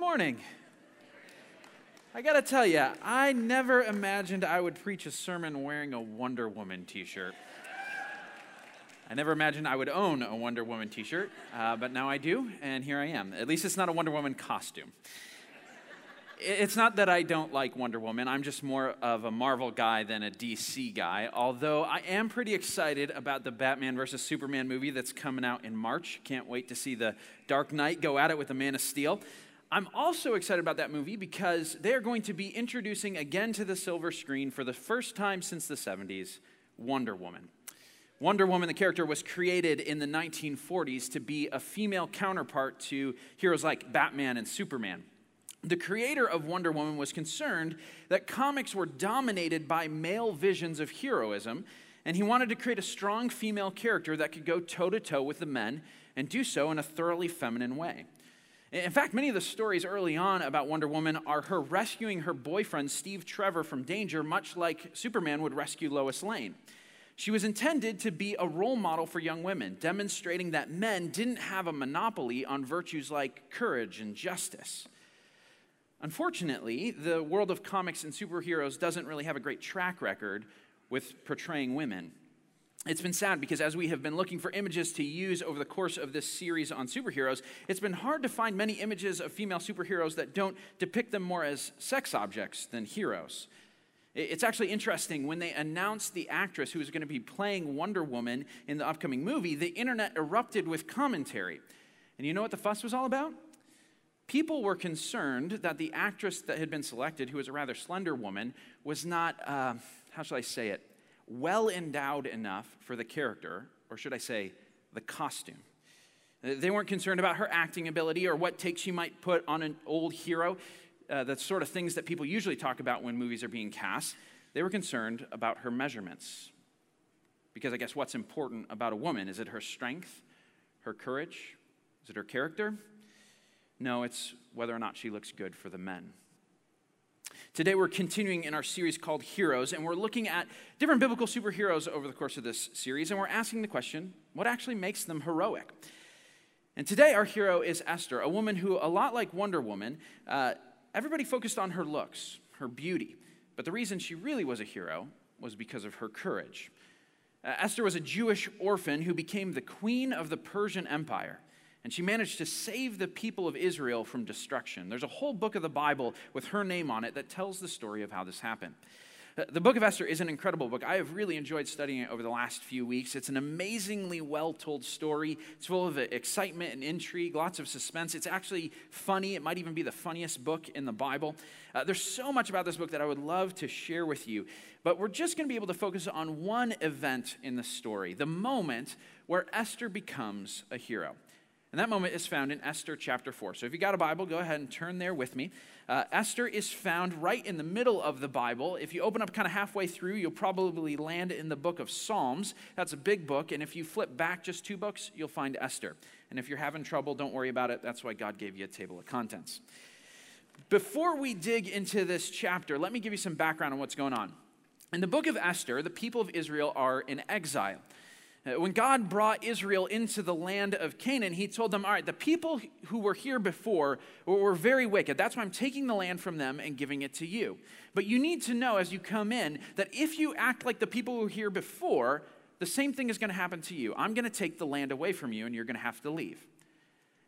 good morning. I gotta tell you, I never imagined I would preach a sermon wearing a Wonder Woman t shirt. I never imagined I would own a Wonder Woman t shirt, uh, but now I do, and here I am. At least it's not a Wonder Woman costume. It's not that I don't like Wonder Woman, I'm just more of a Marvel guy than a DC guy, although I am pretty excited about the Batman vs. Superman movie that's coming out in March. Can't wait to see the Dark Knight go at it with the Man of Steel. I'm also excited about that movie because they're going to be introducing again to the silver screen for the first time since the 70s Wonder Woman. Wonder Woman, the character, was created in the 1940s to be a female counterpart to heroes like Batman and Superman. The creator of Wonder Woman was concerned that comics were dominated by male visions of heroism, and he wanted to create a strong female character that could go toe to toe with the men and do so in a thoroughly feminine way. In fact, many of the stories early on about Wonder Woman are her rescuing her boyfriend, Steve Trevor, from danger, much like Superman would rescue Lois Lane. She was intended to be a role model for young women, demonstrating that men didn't have a monopoly on virtues like courage and justice. Unfortunately, the world of comics and superheroes doesn't really have a great track record with portraying women it's been sad because as we have been looking for images to use over the course of this series on superheroes, it's been hard to find many images of female superheroes that don't depict them more as sex objects than heroes. It's actually interesting when they announced the actress who was going to be playing Wonder Woman in the upcoming movie, the internet erupted with commentary. And you know what the fuss was all about? People were concerned that the actress that had been selected, who was a rather slender woman, was not, uh, how shall I say it, well endowed enough for the character, or should I say, the costume. They weren't concerned about her acting ability or what take she might put on an old hero, uh, the sort of things that people usually talk about when movies are being cast. They were concerned about her measurements. Because I guess what's important about a woman? Is it her strength, her courage? Is it her character? No, it's whether or not she looks good for the men. Today, we're continuing in our series called Heroes, and we're looking at different biblical superheroes over the course of this series, and we're asking the question what actually makes them heroic? And today, our hero is Esther, a woman who, a lot like Wonder Woman, uh, everybody focused on her looks, her beauty. But the reason she really was a hero was because of her courage. Uh, Esther was a Jewish orphan who became the queen of the Persian Empire and she managed to save the people of Israel from destruction. There's a whole book of the Bible with her name on it that tells the story of how this happened. Uh, the book of Esther is an incredible book. I have really enjoyed studying it over the last few weeks. It's an amazingly well told story. It's full of excitement and intrigue, lots of suspense. It's actually funny. It might even be the funniest book in the Bible. Uh, there's so much about this book that I would love to share with you, but we're just going to be able to focus on one event in the story the moment where Esther becomes a hero. And that moment is found in Esther chapter 4. So if you got a Bible, go ahead and turn there with me. Uh, Esther is found right in the middle of the Bible. If you open up kind of halfway through, you'll probably land in the book of Psalms. That's a big book. And if you flip back just two books, you'll find Esther. And if you're having trouble, don't worry about it. That's why God gave you a table of contents. Before we dig into this chapter, let me give you some background on what's going on. In the book of Esther, the people of Israel are in exile. Uh, when God brought Israel into the land of Canaan, he told them, All right, the people who were here before were very wicked. That's why I'm taking the land from them and giving it to you. But you need to know as you come in that if you act like the people who were here before, the same thing is going to happen to you. I'm going to take the land away from you and you're going to have to leave.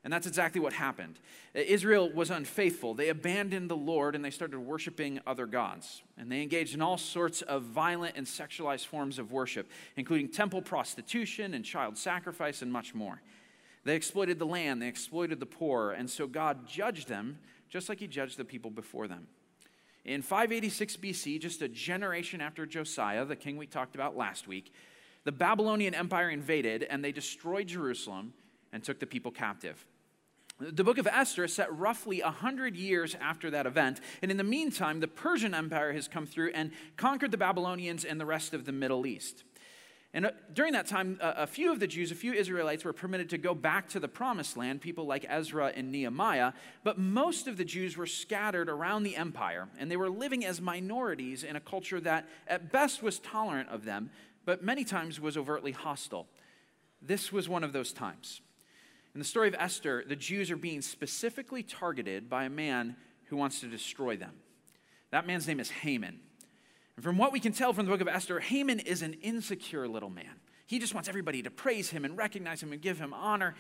And that's exactly what happened. Israel was unfaithful. They abandoned the Lord and they started worshiping other gods. And they engaged in all sorts of violent and sexualized forms of worship, including temple prostitution and child sacrifice and much more. They exploited the land, they exploited the poor, and so God judged them just like he judged the people before them. In 586 BC, just a generation after Josiah, the king we talked about last week, the Babylonian Empire invaded and they destroyed Jerusalem and took the people captive. The book of Esther is set roughly 100 years after that event. And in the meantime, the Persian Empire has come through and conquered the Babylonians and the rest of the Middle East. And uh, during that time, a few of the Jews, a few Israelites were permitted to go back to the promised land, people like Ezra and Nehemiah, but most of the Jews were scattered around the empire, and they were living as minorities in a culture that at best was tolerant of them, but many times was overtly hostile. This was one of those times. In the story of Esther, the Jews are being specifically targeted by a man who wants to destroy them. That man's name is Haman. And from what we can tell from the book of Esther, Haman is an insecure little man. He just wants everybody to praise him and recognize him and give him honor.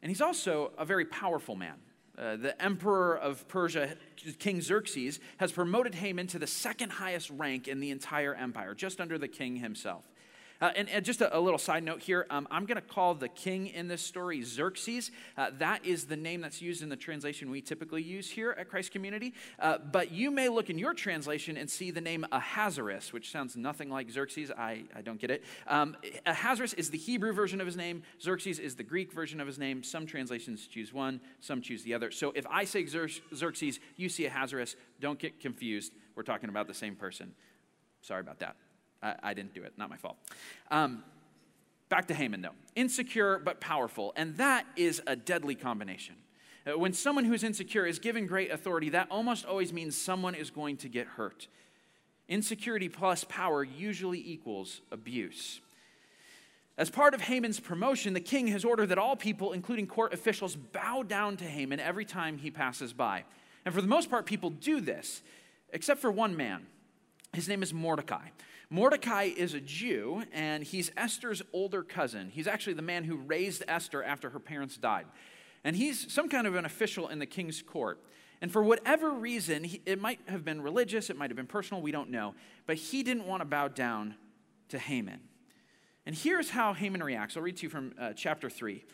And he's also a very powerful man. Uh, the emperor of Persia, King Xerxes, has promoted Haman to the second highest rank in the entire empire, just under the king himself. Uh, and, and, just a, a, little side note here um, I'm going to call the king in this story Xerxes. Uh, that is the name that's used in the translation we typically use here at Christ Community. Uh, but you may look in your translation and see the name Ahasuerus, which sounds nothing like Xerxes. I, I don't get it. Um, Ahasuerus is the Hebrew version of his name, Xerxes is the Greek version of his name. Some translations choose one, some choose the other. So if I say Xerxes, you see Ahasuerus, don't get confused. We're talking about the same person. Sorry about that. I, I didn't do it, not my fault. Um, back to Haman, though. Insecure but powerful, and that is a deadly combination. Uh, when someone who's insecure is given great authority, that almost always means someone is going to get hurt. Insecurity plus power usually equals abuse. As part of Haman's promotion, the king has ordered that all people, including court officials, bow down to Haman every time he passes by. And for the most part, people do this, except for one man. His name is Mordecai. Mordecai is a Jew, and he's Esther's older cousin. He's actually the man who raised Esther after her parents died. And he's some kind of an official in the king's court. And for whatever reason, he, it might have been religious, it might have been personal, we don't know. But he didn't want to bow down to Haman. And here's how Haman reacts. I'll read to you from uh, chapter 3.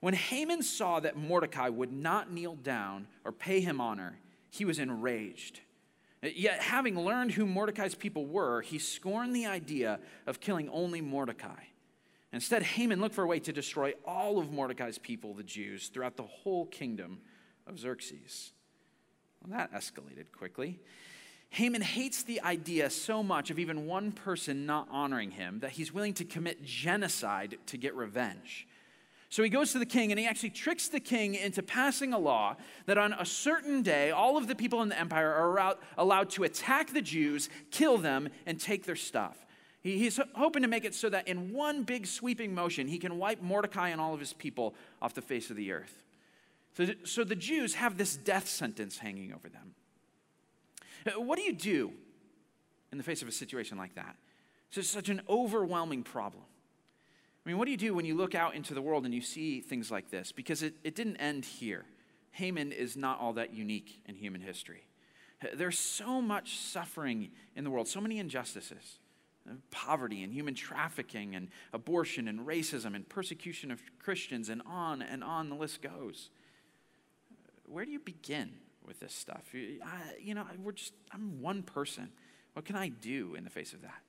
When Haman saw that Mordecai would not kneel down or pay him honor, he was enraged. Yet, having learned who Mordecai's people were, he scorned the idea of killing only Mordecai. Instead, Haman looked for a way to destroy all of Mordecai's people, the Jews, throughout the whole kingdom of Xerxes. Well, that escalated quickly. Haman hates the idea so much of even one person not honoring him that he's willing to commit genocide to get revenge. So he goes to the king and he actually tricks the king into passing a law that on a certain day, all of the people in the empire are allowed to attack the Jews, kill them, and take their stuff. He's hoping to make it so that in one big sweeping motion, he can wipe Mordecai and all of his people off the face of the earth. So, the Jews have this death sentence hanging over them. Uh, what do you do in the face of a situation like that? It's such an overwhelming problem. I mean, what do you do when you look out into the world and you see things like this? Because it, it didn't end here. Haman is not all that unique in human history. There's so much suffering in the world, so many injustices uh, poverty and human trafficking and abortion and racism and persecution of Christians and on and on the list goes. Where do you begin with this stuff? I, you know, we're just, I'm one person. What can I do in the face of that?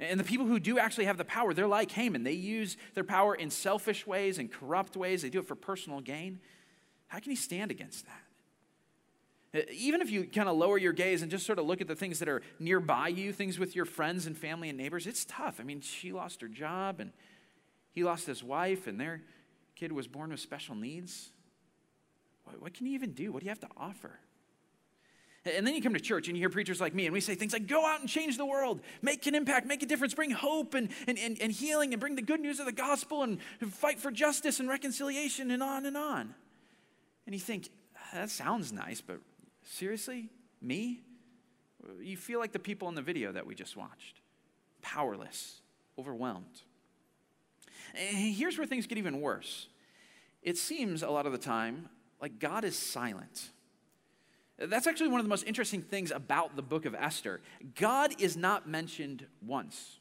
And the people who do actually have the power, they're like Haman. They use their power in selfish ways and corrupt ways. They do it for personal gain. How can you stand against that? Uh, even if you kind of lower your gaze and just sort of look at the things that are nearby you, things with your friends and family and neighbors, it's tough. I mean, she lost her job and he lost his wife and their kid was born with special needs. What can you even do? What do you have to offer? And then you come to church and you hear preachers like me, and we say things like, go out and change the world, make an impact, make a difference, bring hope and, and, and, and healing, and bring the good news of the gospel, and fight for justice and reconciliation, and on and on. And you think, that sounds nice, but seriously? Me? You feel like the people in the video that we just watched powerless, overwhelmed. And here's where things get even worse. It seems a lot of the time like God is silent. That's actually one of the most interesting things about the book of Esther. God is not mentioned once.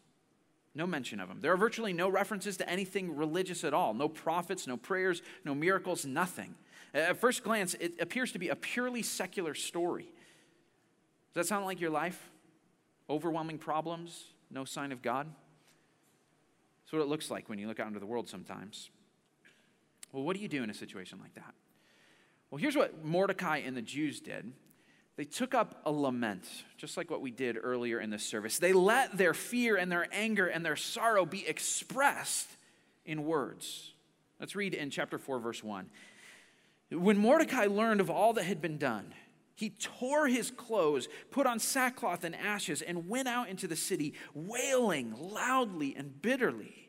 No mention of him. There are virtually no references to anything religious at all. No prophets, no prayers, no miracles, nothing. At first glance, it appears to be a purely secular story. Does that sound like your life? Overwhelming problems, no sign of God? That's what it looks like when you look out into the world sometimes. Well, what do you do in a situation like that? Well, here's what Mordecai and the Jews did they took up a lament, just like what we did earlier in this service. They let their fear and their anger and their sorrow be expressed in words. Let's read in chapter 4, verse 1. When Mordecai learned of all that had been done, he tore his clothes, put on sackcloth and ashes, and went out into the city, wailing loudly and bitterly.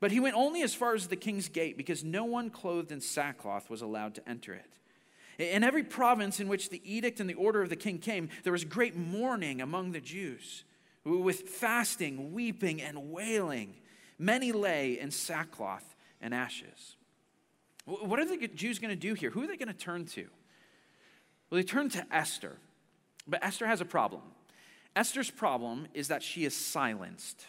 But he went only as far as the king's gate because no one clothed in sackcloth was allowed to enter it. In every province in which the edict and the order of the king came, there was great mourning among the Jews, with fasting, weeping, and wailing. Many lay in sackcloth and ashes. What are the Jews going to do here? Who are they going to turn to? Well, they turn to Esther. But Esther has a problem. Esther's problem is that she is silenced.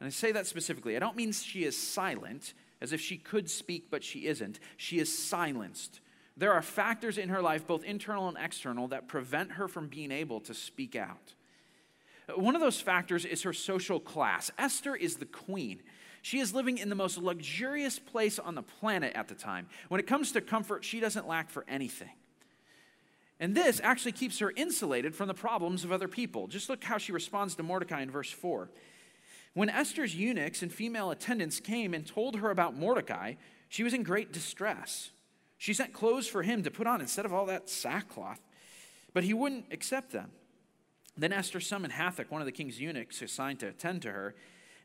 And I say that specifically. I don't mean she is silent, as if she could speak, but she isn't. She is silenced. There are factors in her life, both internal and external, that prevent her from being able to speak out. One of those factors is her social class. Esther is the queen. She is living in the most luxurious place on the planet at the time. When it comes to comfort, she doesn't lack for anything. And this actually keeps her insulated from the problems of other people. Just look how she responds to Mordecai in verse 4. When Esther's eunuchs and female attendants came and told her about Mordecai, she was in great distress. She sent clothes for him to put on instead of all that sackcloth, but he wouldn't accept them. Then Esther summoned Hathach, one of the king's eunuchs assigned to attend to her,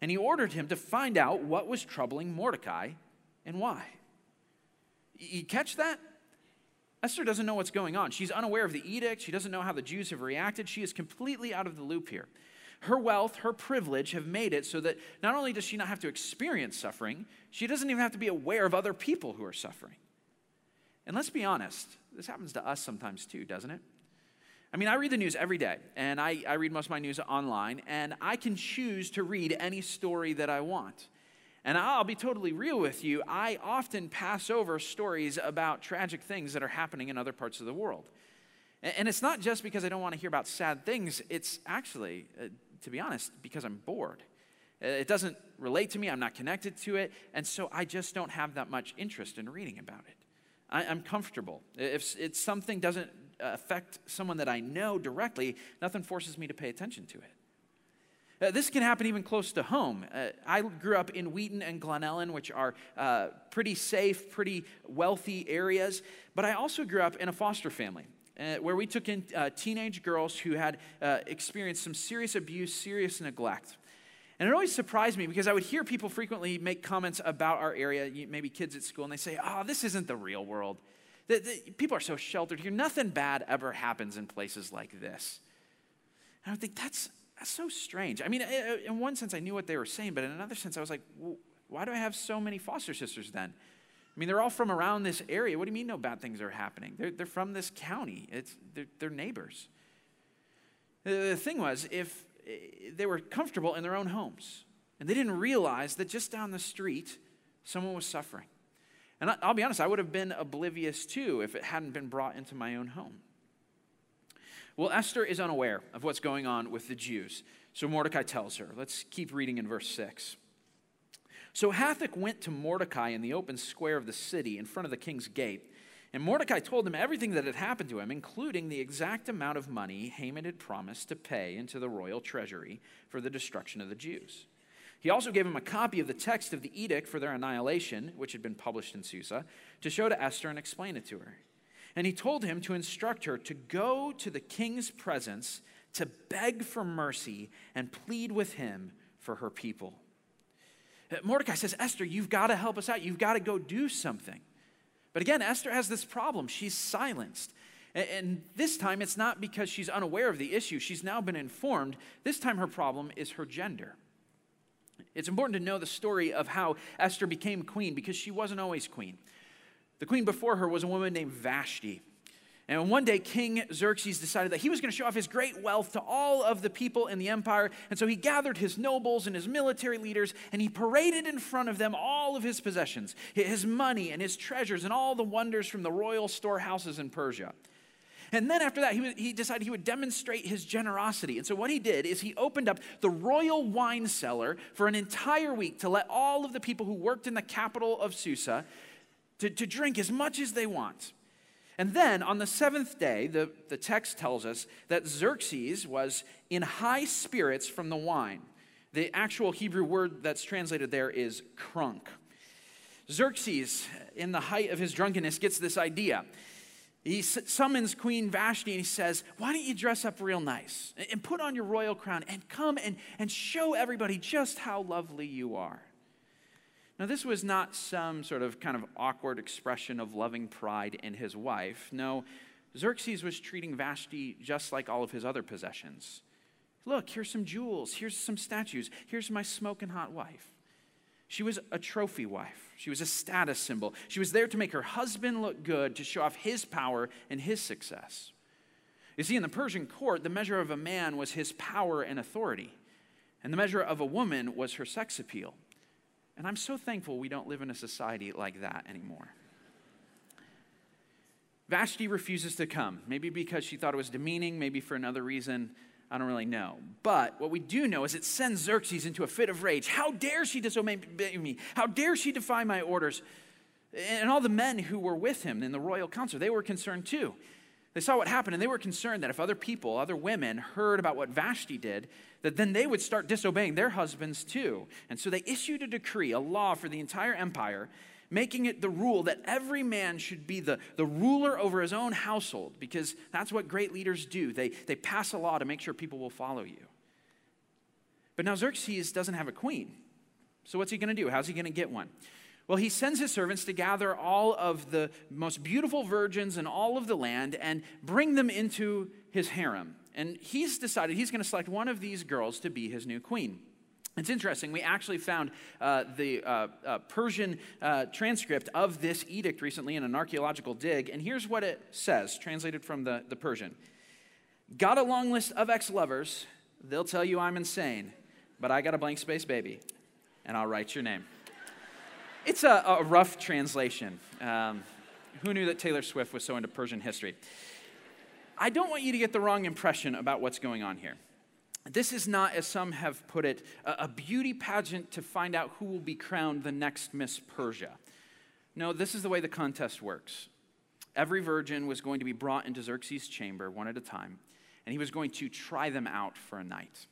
and he ordered him to find out what was troubling Mordecai and why. You catch that? Esther doesn't know what's going on. She's unaware of the edict. She doesn't know how the Jews have reacted. She is completely out of the loop here. Her wealth, her privilege have made it so that not only does she not have to experience suffering, she doesn't even have to be aware of other people who are suffering. And let's be honest, this happens to us sometimes too, doesn't it? I mean, I read the news every day, and I, I read most of my news online, and I can choose to read any story that I want. And I'll be totally real with you, I often pass over stories about tragic things that are happening in other parts of the world. And it's not just because I don't want to hear about sad things, it's actually, uh, to be honest, because I'm bored. Uh, it doesn't relate to me, I'm not connected to it, and so I just don't have that much interest in reading about it. I, am comfortable. If it's something doesn't affect someone that I know directly, nothing forces me to pay attention to it. Uh, this can happen even close to home. Uh, I grew up in Wheaton and Glen Ellyn, which are uh, pretty safe, pretty wealthy areas, but I also grew up in a foster family. Uh, where we took in uh, teenage girls who had uh, experienced some serious abuse, serious neglect. And it always surprised me because I would hear people frequently make comments about our area, maybe kids at school, and they say, Oh, this isn't the real world. The, the, people are so sheltered here. Nothing bad ever happens in places like this. And I would think, that's, that's so strange. I mean, in one sense, I knew what they were saying, but in another sense, I was like, well, why do I have so many foster sisters then? I mean, they're all from around this area. What do you mean no bad things are happening? They're, they're from this county, it's, they're, they're neighbors. The thing was, if eh, they were comfortable in their own homes, and they didn't realize that just down the street, someone was suffering. And I'll be honest, I would have been oblivious too if it hadn't been brought into my own home. Well, Esther is unaware of what's going on with the Jews. So Mordecai tells her. Let's keep reading in verse 6. So Hathach went to Mordecai in the open square of the city in front of the king's gate. And Mordecai told him everything that had happened to him, including the exact amount of money Haman had promised to pay into the royal treasury for the destruction of the Jews. He also gave him a copy of the text of the edict for their annihilation, which had been published in Susa, to show to Esther and explain it to her. And he told him to instruct her to go to the king's presence to beg for mercy and plead with him for her people. Uh, Mordecai says, Esther, you've got to help us out. You've got to go do something. But again, Esther has this problem. She's silenced. And this time, it's not because she's unaware of the issue. She's now been informed. This time, her problem is her gender. It's important to know the story of how Esther became queen because she wasn't always queen. The queen before her was a woman named Vashti. And one day, King Xerxes decided that he was going to show off his great wealth to all of the people in the empire. And so he gathered his nobles and his military leaders, and he paraded in front of them all of his possessions his money and his treasures, and all the wonders from the royal storehouses in Persia. And then after that, he, he decided he would demonstrate his generosity. And so what he did is he opened up the royal wine cellar for an entire week to let all of the people who worked in the capital of Susa to, to drink as much as they want. And then on the seventh day, the, the text tells us that Xerxes was in high spirits from the wine. The actual Hebrew word that's translated there is crunk. Xerxes, in the height of his drunkenness, gets this idea he summons Queen Vashti and he says, Why don't you dress up real nice and put on your royal crown and come and, and show everybody just how lovely you are? Now, this was not some sort of kind of awkward expression of loving pride in his wife. No, Xerxes was treating Vashti just like all of his other possessions. Look, here's some jewels, here's some statues, here's my smoking hot wife. She was a trophy wife. She was a status symbol. She was there to make her husband look good, to show off his power and his success. You see, in the Persian court, the measure of a man was his power and authority, and the measure of a woman was her sex appeal. And I'm so thankful we don't live in a society like that anymore. Vashti refuses to come, maybe because she thought it was demeaning, maybe for another reason. I don't really know. But what we do know is it sends Xerxes into a fit of rage. How dare she disobey me? How dare she defy my orders? And all the men who were with him in the royal council, they were concerned too. They saw what happened and they were concerned that if other people, other women, heard about what Vashti did, that then they would start disobeying their husbands too. And so they issued a decree, a law for the entire empire, making it the rule that every man should be the, the ruler over his own household, because that's what great leaders do. They, they pass a law to make sure people will follow you. But now Xerxes doesn't have a queen. So what's he going to do? How's he going to get one? Well, he sends his servants to gather all of the most beautiful virgins in all of the land and bring them into his harem. And he's decided he's going to select one of these girls to be his new queen. It's interesting. We actually found uh, the uh, uh, Persian uh, transcript of this edict recently in an archaeological dig, and here's what it says, translated from the, the Persian Got a long list of ex lovers. They'll tell you I'm insane, but I got a blank space baby, and I'll write your name. It's a, a rough translation. Um, who knew that Taylor Swift was so into Persian history? I don't want you to get the wrong impression about what's going on here. This is not, as some have put it, a beauty pageant to find out who will be crowned the next Miss Persia. No, this is the way the contest works. Every virgin was going to be brought into Xerxes' chamber one at a time, and he was going to try them out for a night.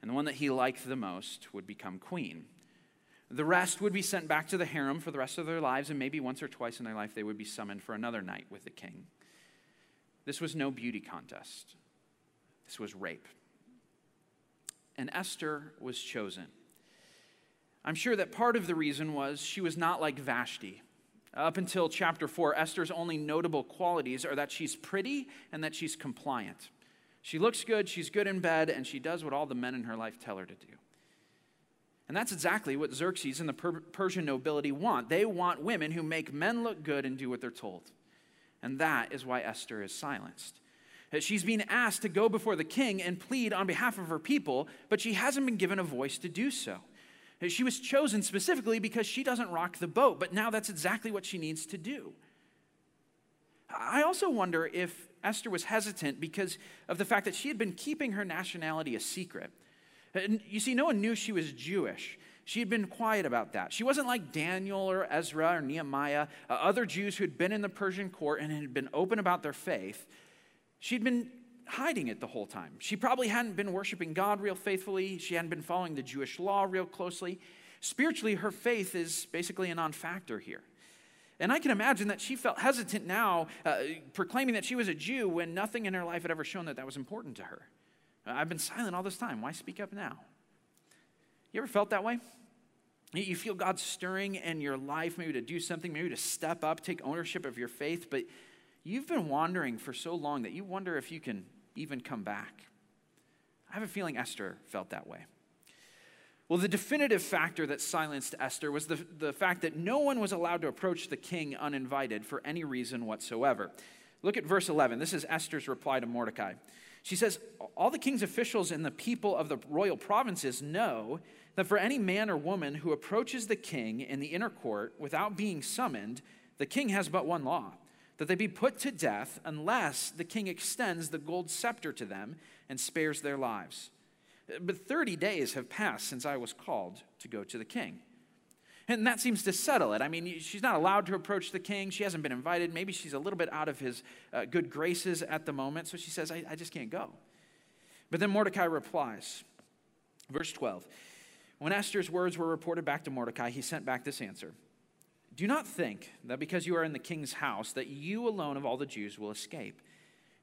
And the one that he liked the most would become queen. The rest would be sent back to the harem for the rest of their lives, and maybe once or twice in their life they would be summoned for another night with the king. This was no beauty contest, this was rape. And Esther was chosen. I'm sure that part of the reason was she was not like Vashti. Up until chapter 4, Esther's only notable qualities are that she's pretty and that she's compliant. She looks good, she's good in bed, and she does what all the men in her life tell her to do. And that's exactly what Xerxes and the per- Persian nobility want. They want women who make men look good and do what they're told. And that is why Esther is silenced. Uh, she's being asked to go before the king and plead on behalf of her people, but she hasn't been given a voice to do so. Uh, she was chosen specifically because she doesn't rock the boat, but now that's exactly what she needs to do. I also wonder if Esther was hesitant because of the fact that she had been keeping her nationality a secret. Uh, you see, no one knew she was Jewish. She had been quiet about that. She wasn't like Daniel or Ezra or Nehemiah, uh, other Jews who had been in the Persian court and had been open about their faith. She'd been hiding it the whole time. She probably hadn't been worshiping God real faithfully. She hadn't been following the Jewish law real closely. Spiritually, her faith is basically a non factor here. And I can imagine that she felt hesitant now, uh, proclaiming that she was a Jew when nothing in her life had ever shown that that was important to her. I've been silent all this time. Why speak up now? You ever felt that way? You feel God stirring in your life, maybe to do something, maybe to step up, take ownership of your faith, but you've been wandering for so long that you wonder if you can even come back. I have a feeling Esther felt that way. Well, the definitive factor that silenced Esther was the, the fact that no one was allowed to approach the king uninvited for any reason whatsoever. Look at verse 11. This is Esther's reply to Mordecai. She says, All the king's officials and the people of the royal provinces know that for any man or woman who approaches the king in the inner court without being summoned, the king has but one law that they be put to death unless the king extends the gold scepter to them and spares their lives. But 30 days have passed since I was called to go to the king. And that seems to settle it. I mean, she's not allowed to approach the king. She hasn't been invited. Maybe she's a little bit out of his uh, good graces at the moment. So she says, I, I just can't go. But then Mordecai replies, verse 12. When Esther's words were reported back to Mordecai, he sent back this answer Do not think that because you are in the king's house, that you alone of all the Jews will escape.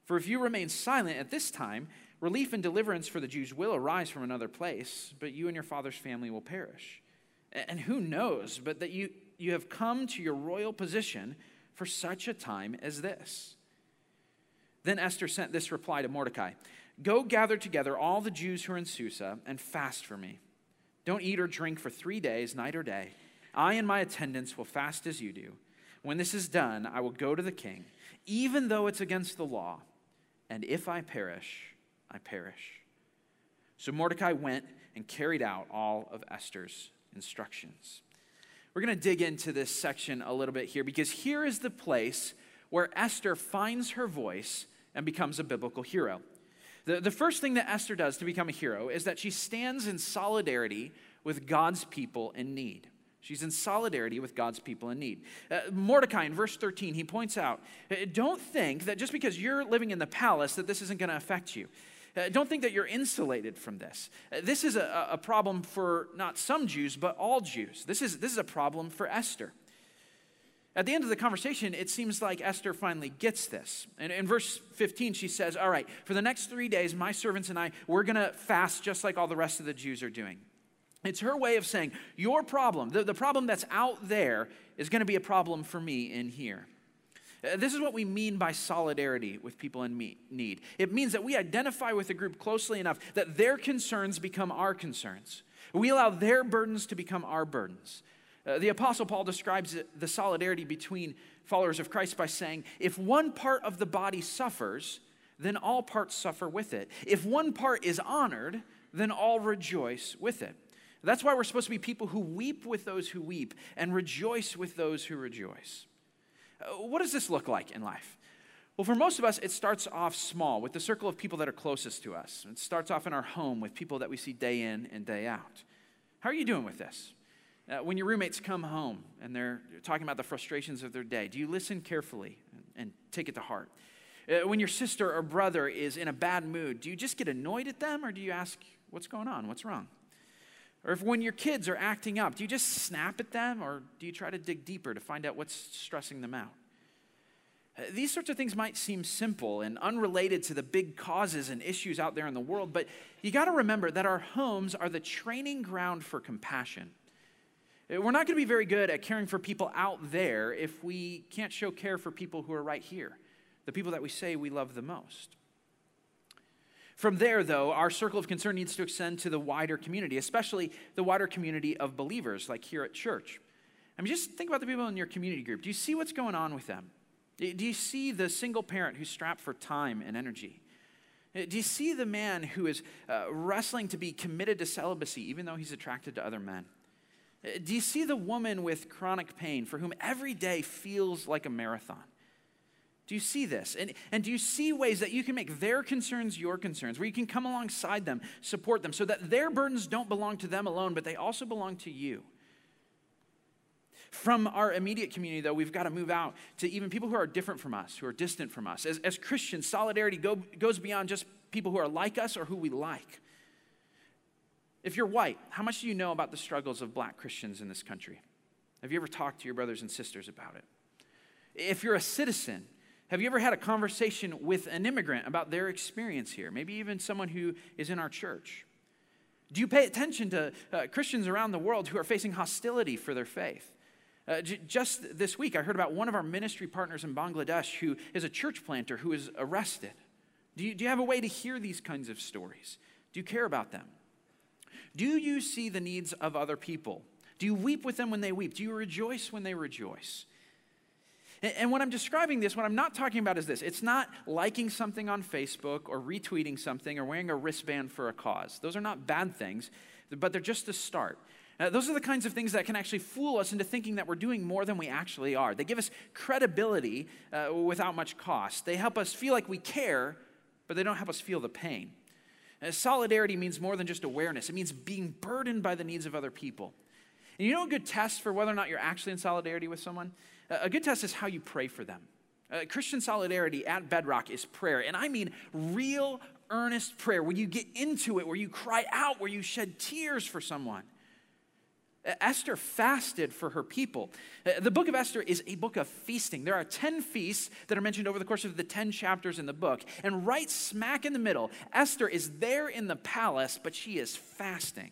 For if you remain silent at this time, relief and deliverance for the Jews will arise from another place, but you and your father's family will perish. And who knows, but that you, you have come to your royal position for such a time as this. Then Esther sent this reply to Mordecai Go gather together all the Jews who are in Susa and fast for me. Don't eat or drink for three days, night or day. I and my attendants will fast as you do. When this is done, I will go to the king, even though it's against the law. And if I perish, I perish. So Mordecai went and carried out all of Esther's instructions. We're going to dig into this section a little bit here because here is the place where Esther finds her voice and becomes a biblical hero. The, the first thing that Esther does to become a hero is that she stands in solidarity with God's people in need. She's in solidarity with God's people in need. Uh, Mordecai in verse 13, he points out don't think that just because you're living in the palace that this isn't going to affect you. Uh, don't think that you're insulated from this. Uh, this is a, a problem for not some Jews, but all Jews. This is, this is a problem for Esther. At the end of the conversation, it seems like Esther finally gets this. And in verse 15, she says, All right, for the next three days, my servants and I, we're going to fast just like all the rest of the Jews are doing. It's her way of saying, Your problem, the, the problem that's out there, is going to be a problem for me in here. Uh, this is what we mean by solidarity with people in need. It means that we identify with a group closely enough that their concerns become our concerns. We allow their burdens to become our burdens. Uh, the Apostle Paul describes the solidarity between followers of Christ by saying, if one part of the body suffers, then all parts suffer with it. If one part is honored, then all rejoice with it. That's why we're supposed to be people who weep with those who weep and rejoice with those who rejoice. Uh, what does this look like in life? Well, for most of us, it starts off small with the circle of people that are closest to us. It starts off in our home with people that we see day in and day out. How are you doing with this? Uh, when your roommates come home and they're talking about the frustrations of their day, do you listen carefully and, and take it to heart? Uh, when your sister or brother is in a bad mood, do you just get annoyed at them or do you ask, What's going on? What's wrong? Or if when your kids are acting up, do you just snap at them or do you try to dig deeper to find out what's stressing them out? Uh, these sorts of things might seem simple and unrelated to the big causes and issues out there in the world, but you got to remember that our homes are the training ground for compassion. Uh, we're not going to be very good at caring for people out there if we can't show care for people who are right here, the people that we say we love the most. From there, though, our circle of concern needs to extend to the wider community, especially the wider community of believers, like here at church. I mean, just think about the people in your community group. Do you see what's going on with them? Do you see the single parent who's strapped for time and energy? Uh, do you see the man who is uh, wrestling to be committed to celibacy, even though he's attracted to other men? Uh, do you see the woman with chronic pain for whom every day feels like a marathon? Do you see this? And, and do you see ways that you can make their concerns your concerns, where you can come alongside them, support them, so that their burdens don't belong to them alone, but they also belong to you? From our immediate community, though, we've got to move out to even people who are different from us, who are distant from us. As, as Christians, solidarity go, goes beyond just people who are like us or who we like. If you're white, how much do you know about the struggles of black Christians in this country? Have you ever talked to your brothers and sisters about it? If you're a citizen, have you ever had a conversation with an immigrant about their experience here? Maybe even someone who is in our church. Do you pay attention to uh, Christians around the world who are facing hostility for their faith? Uh, j- just this week, I heard about one of our ministry partners in Bangladesh who is a church planter who is arrested. Do you, do you have a way to hear these kinds of stories? Do you care about them? Do you see the needs of other people? Do you weep with them when they weep? Do you rejoice when they rejoice? And when I'm describing this, what I'm not talking about is this it's not liking something on Facebook or retweeting something or wearing a wristband for a cause. Those are not bad things, but they're just a start. Uh, those are the kinds of things that can actually fool us into thinking that we're doing more than we actually are. They give us credibility uh, without much cost. They help us feel like we care, but they don't help us feel the pain. Uh, solidarity means more than just awareness, it means being burdened by the needs of other people. And you know a good test for whether or not you're actually in solidarity with someone? A good test is how you pray for them. Uh, Christian solidarity at Bedrock is prayer, and I mean real, earnest prayer where you get into it, where you cry out, where you shed tears for someone. Esther fasted for her people. The book of Esther is a book of feasting. There are 10 feasts that are mentioned over the course of the 10 chapters in the book. And right smack in the middle, Esther is there in the palace, but she is fasting.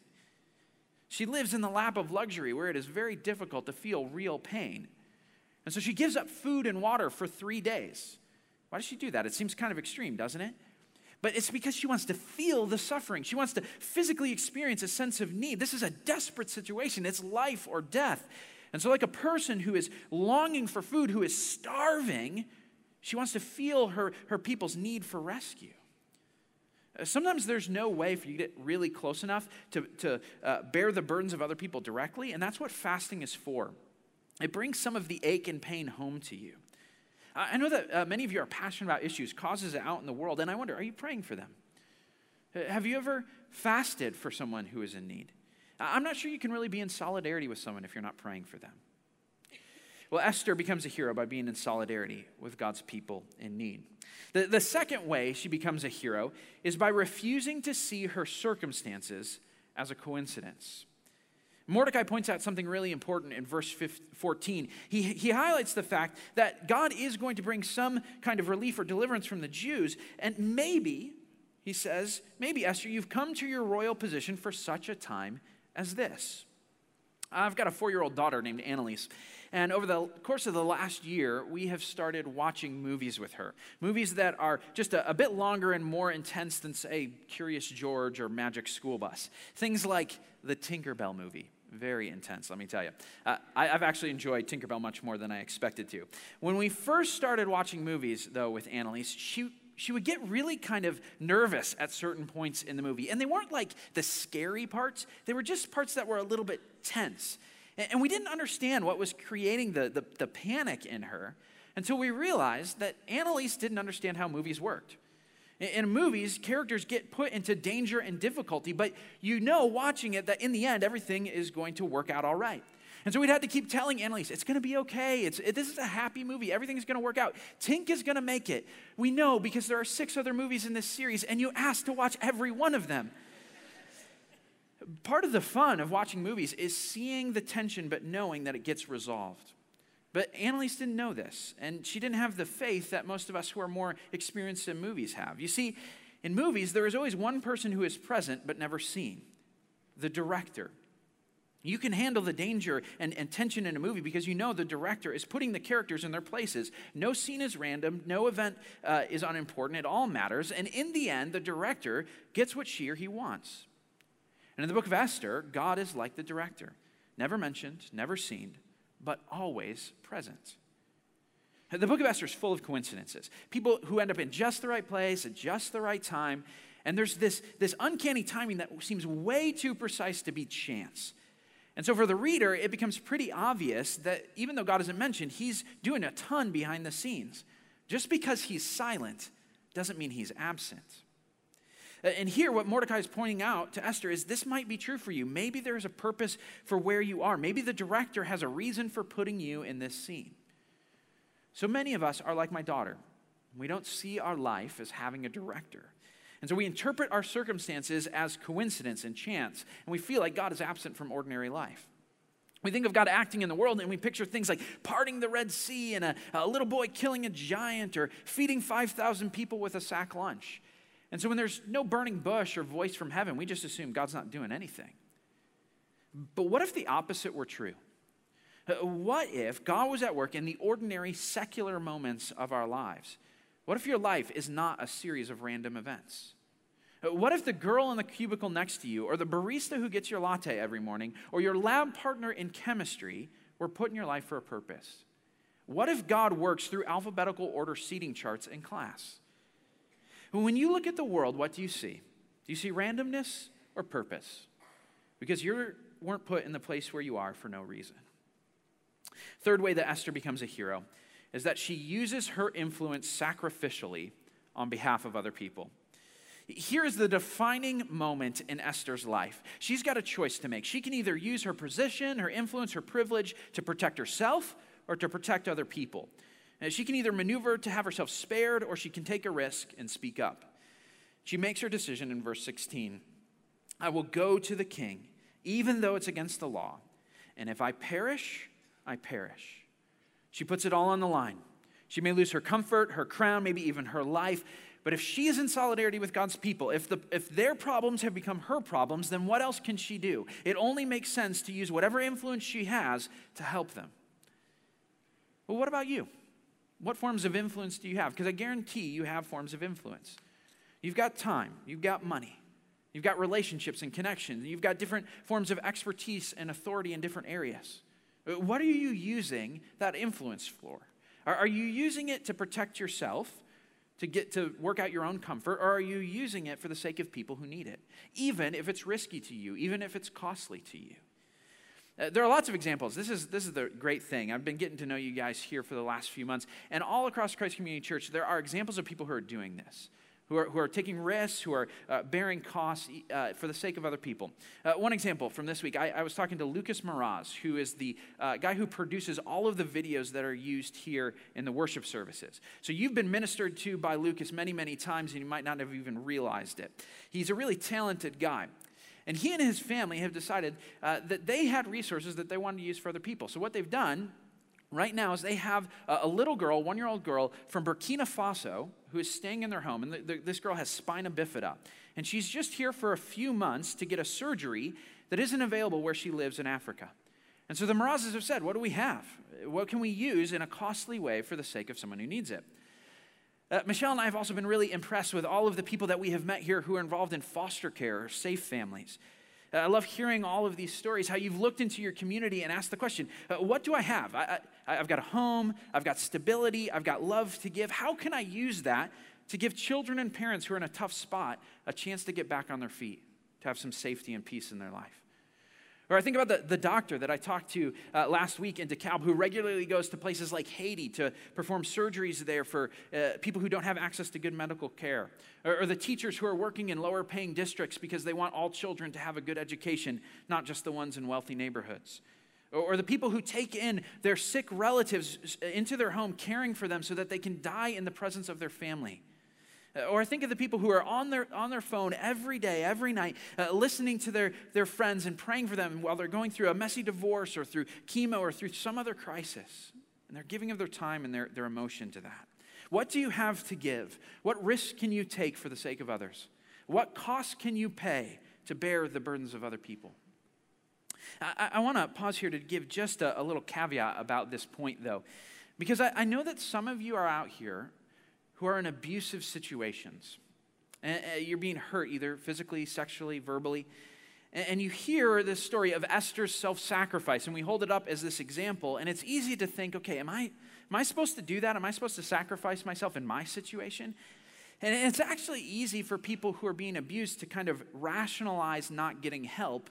She lives in the lap of luxury where it is very difficult to feel real pain. And so she gives up food and water for three days. Why does she do that? It seems kind of extreme, doesn't it? But it's because she wants to feel the suffering. She wants to physically experience a sense of need. This is a desperate situation, it's life or death. And so, like a person who is longing for food, who is starving, she wants to feel her, her people's need for rescue. Uh, sometimes there's no way for you to get really close enough to, to uh, bear the burdens of other people directly, and that's what fasting is for. It brings some of the ache and pain home to you. I know that uh, many of you are passionate about issues, causes out in the world, and I wonder, are you praying for them? Uh, have you ever fasted for someone who is in need? I'm not sure you can really be in solidarity with someone if you're not praying for them. Well, Esther becomes a hero by being in solidarity with God's people in need. The, the second way she becomes a hero is by refusing to see her circumstances as a coincidence. Mordecai points out something really important in verse 14. He, he highlights the fact that God is going to bring some kind of relief or deliverance from the Jews, and maybe, he says, maybe, Esther, you've come to your royal position for such a time as this. I've got a four year old daughter named Annalise, and over the course of the last year, we have started watching movies with her. Movies that are just a, a bit longer and more intense than, say, Curious George or Magic School Bus. Things like the Tinkerbell movie. Very intense, let me tell you. Uh, I, have actually enjoyed Tinkerbell much more than I expected to. When we first started watching movies, though, with Annalise, she she would get really kind of nervous at certain points in the movie. And they weren't like the scary parts, they were just parts that were a little bit tense. And we didn't understand what was creating the, the, the panic in her until we realized that Annalise didn't understand how movies worked. In movies, characters get put into danger and difficulty, but you know watching it that in the end, everything is going to work out all right. And so we'd have to keep telling Annalise, it's going to be okay. It's, it, this is a happy movie. Everything's going to work out. Tink is going to make it. We know because there are six other movies in this series, and you asked to watch every one of them. Part of the fun of watching movies is seeing the tension, but knowing that it gets resolved. But Annalise didn't know this, and she didn't have the faith that most of us who are more experienced in movies have. You see, in movies, there is always one person who is present but never seen the director. You can handle the danger and, and, tension in a movie because you know the director is putting the characters in their places. No scene is random, no event uh, is unimportant, it all matters. And in the end, the director gets what she or he wants. And in the book of Esther, God is like the director never mentioned, never seen, but always present. The book of Esther is full of coincidences. People who end up in just the right place at just the right time. And there's this, this uncanny timing that seems way too precise to be chance. And so for the reader, it becomes pretty obvious that even though God isn't mentioned, he's doing a ton behind the scenes. Just because he's silent doesn't mean he's absent. And here, what Mordecai is pointing out to Esther is this might be true for you. Maybe there's a purpose for where you are. Maybe the director has a reason for putting you in this scene. So many of us are like my daughter. We don't see our life as having a director. And so we interpret our circumstances as coincidence and chance, and we feel like God is absent from ordinary life. We think of God acting in the world and we picture things like parting the Red Sea and a, a little boy killing a giant or feeding 5,000 people with a sack lunch. And so when there's no burning bush or voice from heaven, we just assume God's not doing anything. But what if the opposite were true? Uh, what if God was at work in the ordinary secular moments of our lives? What if your life is not a series of random events? Uh, what if the girl in the cubicle next to you, or the barista who gets your latte every morning, or your lab partner in chemistry were put in your life for a purpose? What if God works through alphabetical order seating charts in class? When you look at the world, what do you see? Do you see randomness or purpose? Because you weren't put in the place where you are for no reason. Third way that Esther becomes a hero is that she uses her influence sacrificially on behalf of other people. Here is the defining moment in Esther's life. She's got a choice to make. She can either use her position, her influence, her privilege to protect herself or to protect other people. She can either maneuver to have herself spared or she can take a risk and speak up. She makes her decision in verse 16 I will go to the king, even though it's against the law. And if I perish, I perish. She puts it all on the line. She may lose her comfort, her crown, maybe even her life, But if she is in solidarity with God's people, if, the, if their problems have become her problems, then what else can she do? It only makes sense to use whatever influence she has to help them. Well, what about you? What forms of influence do you have? Because I guarantee you have forms of influence. You've got time, you've got money, you've got relationships and connections, you've got different forms of expertise and authority in different areas. Uh, what are you using that influence for? Are you using it to protect yourself, to get to work out your own comfort, or are you using it for the sake of people who need it, even if it's risky to you, even if it's costly to you? Uh, there are lots of examples. This is, this is the great thing. I've been getting to know you guys here for the last few months. And all across Christ Community Church, there are examples of people who are doing this, who are, who are taking risks, who are uh, bearing costs uh, for the sake of other people. Uh, one example from this week I, I, was talking to Lucas Moraz, who is the uh, guy who produces all of the videos that are used here in the worship services. So you've been ministered to by Lucas many, many times, and you might not have even realized it. He's a really talented guy. And he and his family have decided uh, that they had resources that they wanted to use for other people. So, what they've done right now is they have a, a little girl, one year old girl from Burkina Faso, who is staying in their home. And the, the, this girl has spina bifida. And she's just here for a few months to get a surgery that isn't available where she lives in Africa. And so the Morazes have said, What do we have? What can we use in a costly way for the sake of someone who needs it? Uh, Michelle and I have also been really impressed with all of the people that we have met here who are involved in foster care or safe families. Uh, I love hearing all of these stories, how you've looked into your community and asked the question uh, what do I have? I, I, I've got a home, I've got stability, I've got love to give. How can I use that to give children and parents who are in a tough spot a chance to get back on their feet, to have some safety and peace in their life? Or I think about the, the doctor that I talked to uh, last week in DeKalb who regularly goes to places like Haiti to perform surgeries there for uh, people who don't have access to good medical care. Or, or, the teachers who are working in lower paying districts because they want all children to have a good education, not just the ones in wealthy neighborhoods. Or, or the people who take in their sick relatives into their home, caring for them so that they can die in the presence of their family. Or think of the people who are on their, on their phone every day, every night, uh, listening to their, their friends and praying for them while they're going through a messy divorce or through chemo or through some other crisis. And they're giving of their time and their, their emotion to that. What do you have to give? What risks can you take for the sake of others? What cost can you pay to bear the burdens of other people? I, I want to pause here to give just a, a, little caveat about this point, though, because I, I know that some of you are out here who are in abusive situations. And uh, you're being hurt either physically, sexually, verbally. And you hear this story of Esther's self sacrifice, and we hold it up as this example. And it's easy to think, okay, am I, am I supposed to do that? Am I supposed to sacrifice myself in my situation? And it's actually easy for people who are being abused to kind of rationalize not getting help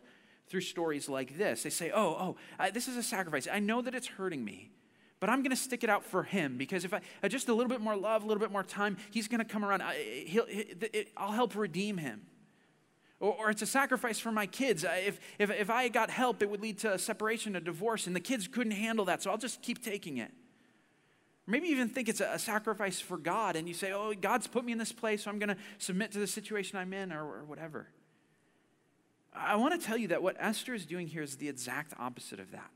through stories like this. They say, oh, oh, this is a sacrifice. I know that it's hurting me but I'm going to stick it out for him because if I uh, just a little bit more love, a little bit more time, he's going to come around. I, he'll, it, I'll help redeem him. Or, or, it's a sacrifice for my kids. If, if, if I got help, it would lead to a separation, a divorce, and the kids couldn't handle that, so I'll just keep taking it. Maybe even think it's a, a sacrifice for God, and you say, Oh, God's put me in this place, so I'm going to submit to the situation I'm in, or, or whatever. I want to tell you that what Esther is doing here is the exact opposite of that.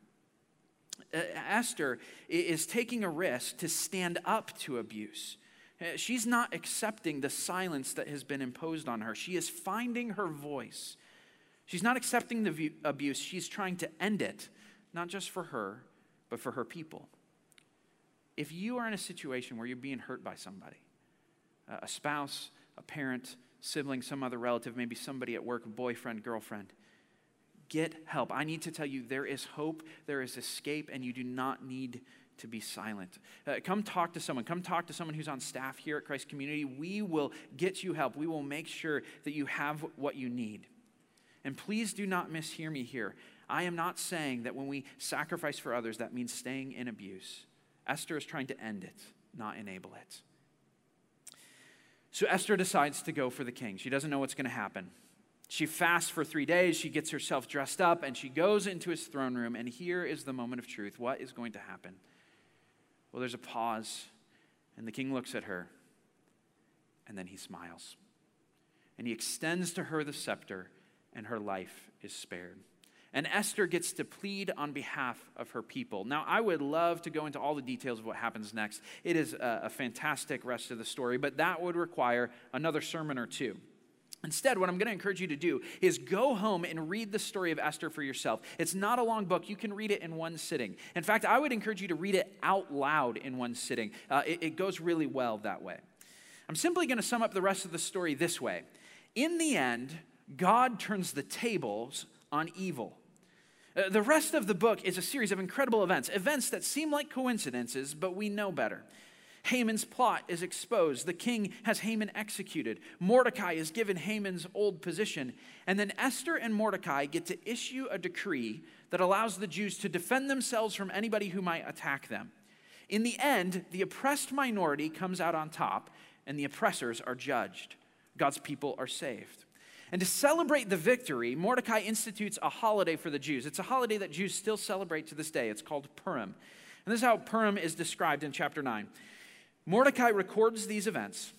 Uh, Esther is taking a risk to stand up to abuse. Uh, she's not accepting the silence that has been imposed on her. She is finding her voice. She's not accepting the abuse, she's trying to end it, not just for her, but for her people. If you are in a situation where you're being hurt by somebody, a spouse, a parent, sibling, some other relative, maybe somebody at work, boyfriend, girlfriend, Get help. I need to tell you there is hope, there is escape, and you do not need to be silent. Uh, come talk to someone. Come talk to someone who's on staff here at Christ Community. We will get you help. We will make sure that you have what you need. And please do not mishear me here. I am not saying that when we sacrifice for others, that means staying in abuse. Esther is trying to end it, not enable it. So Esther decides to go for the king. She doesn't know what's going to happen. She fasts for three days, she gets herself dressed up, and she goes into his throne room. And here is the moment of truth. What is going to happen? Well, there's a pause, and the king looks at her, and then he smiles. And he extends to her the scepter, and her life is spared. and Esther gets to plead on behalf of her people. Now, I would love to go into all the details of what happens next. It is a, fantastic rest of the story, but that would require another sermon or two. Instead, what I'm going to encourage you to do is go home and read the story of Esther for yourself. It's not a long book. You can read it in one sitting. In fact, I would encourage you to read it out loud in one sitting. Uh, it, it goes really well that way. I'm simply going to sum up the rest of the story this way In the end, God turns the tables on evil. Uh, the rest of the book is a series of incredible events, events that seem like coincidences, but we know better. Haman's plot is exposed. The king has Haman executed. Mordecai is given Haman's old position. And then Esther and Mordecai get to issue a decree that allows the Jews to defend themselves from anybody who might attack them. In the end, the oppressed minority comes out on top, and the oppressors are judged. God's people are saved. And to celebrate the victory, Mordecai institutes a holiday for the Jews. It's a holiday that Jews still celebrate to this day. It's called Purim. And this is how Purim is described in chapter 9. Mordecai records these events,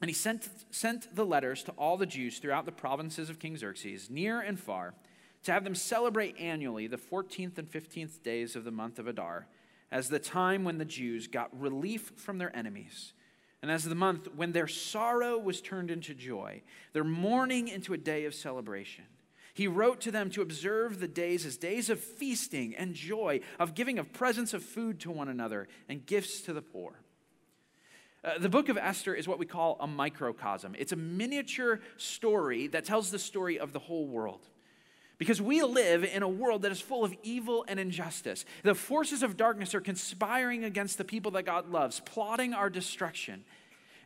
and he sent, sent the letters to all the Jews throughout the provinces of King Xerxes, near and far, to have them celebrate annually the 14th and 15th days of the month of Adar, as the time when the Jews got relief from their enemies and as the month when their sorrow was turned into joy, their mourning into a day of celebration. He wrote to them to observe the days as days of feasting and joy, of giving of presents of food to one another and gifts to the poor. Uh, the book of Esther is what we call a microcosm. It's a miniature story that tells the story of the whole world. Because we live in a world that is full of evil and injustice. The forces of darkness are conspiring against the people that God loves, plotting our destruction.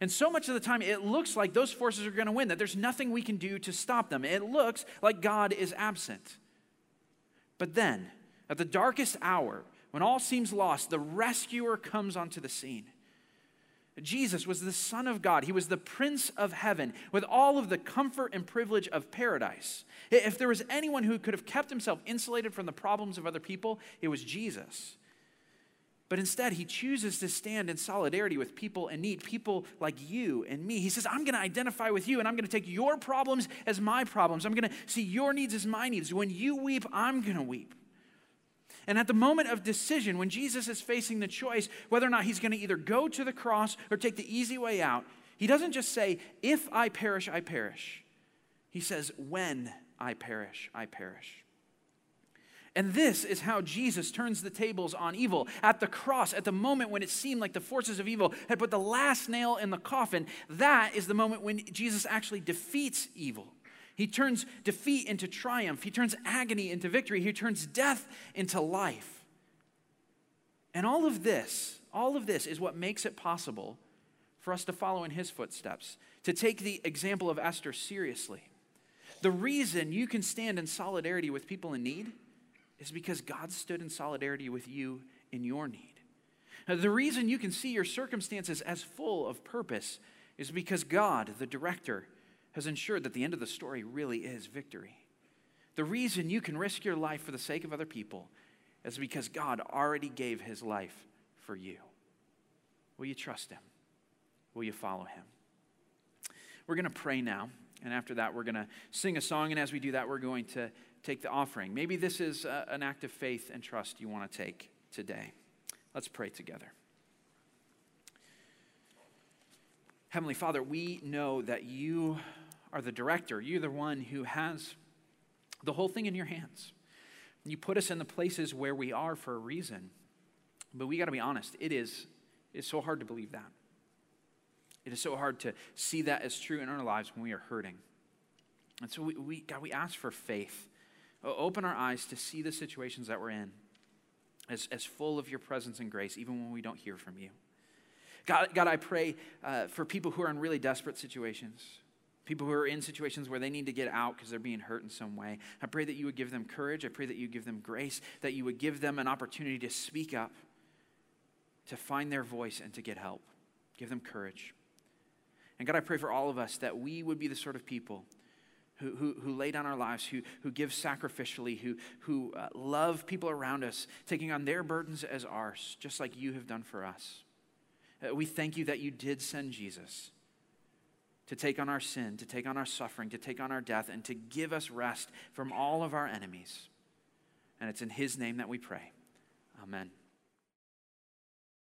And so much of the time, it looks like those forces are going to win, that there's nothing we can do to stop them. It looks like God is absent. But then, at the darkest hour, when all seems lost, the rescuer comes onto the scene. Jesus was the Son of God. He was the Prince of Heaven with all of the comfort and privilege of paradise. If there was anyone who could have kept himself insulated from the problems of other people, it was Jesus. But instead, he chooses to stand in solidarity with people in need, people like you and me. He says, I'm going to identify with you and I'm going to take your problems as my problems. I'm going to see your needs as my needs. When you weep, I'm going to weep. And at the moment of decision, when Jesus is facing the choice whether or not he's going to either go to the cross or take the easy way out, he doesn't just say, If I perish, I perish. He says, When I perish, I perish. And this is how Jesus turns the tables on evil. At the cross, at the moment when it seemed like the forces of evil had put the last nail in the coffin, that is the moment when Jesus actually defeats evil. He turns defeat into triumph. He turns agony into victory. He turns death into life. And all of this, all of this is what makes it possible for us to follow in his footsteps, to take the example of Esther seriously. The reason you can stand in solidarity with people in need is because God stood in solidarity with you in your need. The reason you can see your circumstances as full of purpose is because God, the director, has ensured that the end of the story really is victory. The reason you can risk your life for the sake of other people is because God already gave his life for you. Will you trust him? Will you follow him? We're going to pray now, and after that, we're going to sing a song, and as we do that, we're going to take the offering. Maybe this is a, an act of faith and trust you want to take today. Let's pray together. Heavenly Father, we know that you are the director. You're the one who has the whole thing in your hands. You put us in the places where we are for a reason. But we got to be honest, it is it's so hard to believe that. It is so hard to see that as true in our lives when we are hurting. And so we, we God, we ask for faith. Open our eyes to see the situations that we're in as, as full of your presence and grace, even when we don't hear from you. God, God I pray uh, for people who are in really desperate situations people who are in situations where they need to get out because they're being hurt in some way. I pray that you would give them courage. I pray that you give them grace, that you would give them an opportunity to speak up, to find their voice, and to get help. Give them courage. And God, I pray for all of us that we would be the sort of people who, who, who lay down our lives, who, who give sacrificially, who, who uh, love people around us, taking on their burdens as ours, just like you have done for us. Uh, we thank you that you did send Jesus to take on our sin, to take on our suffering, to take on our death, and to give us rest from all of our enemies. And it's in his name that we pray. Amen.